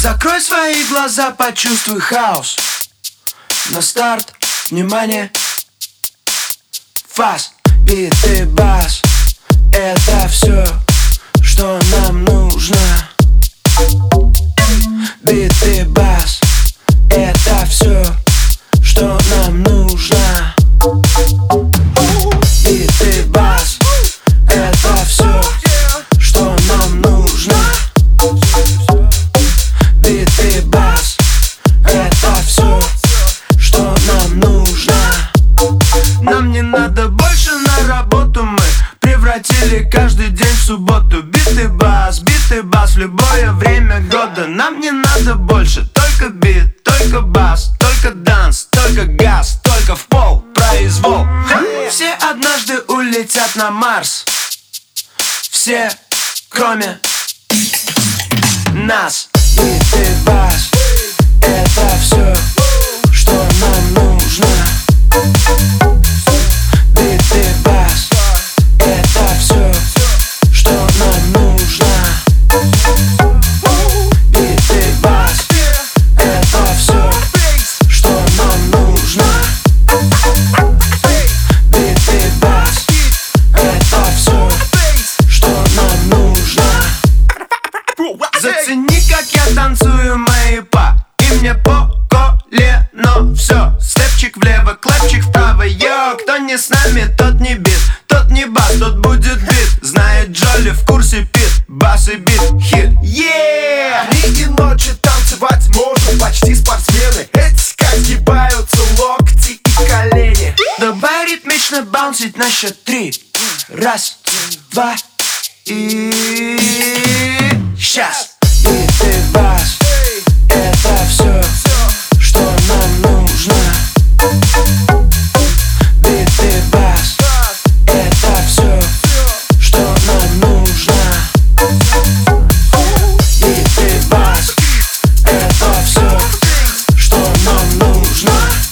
Закрой свои глаза, почувствуй хаос. На старт, внимание. Фас, биты, бас. Это все, каждый день в субботу Биты, бас, биты, бас. В любое время года Нам не надо больше. Только бит, только бас Только данс, только газ Только в пол, произвол! Все однажды улетят на Марс. Все, кроме нас. Биты, бас Зацени, как я танцую мои па. И мне по колено Все, степчик влево, клэпчик вправо. Йо, кто не с нами, тот не бит. Тот не бас, тот будет бит. Знает Джоли, в курсе пит. Бас и бит, хит, yeah! Дни и ночи танцевать можно. Почти спортсмены Эти как сгибаются локти и колени. Давай ритмично баунсить на счет три. Раз, два и... Сейчас! しま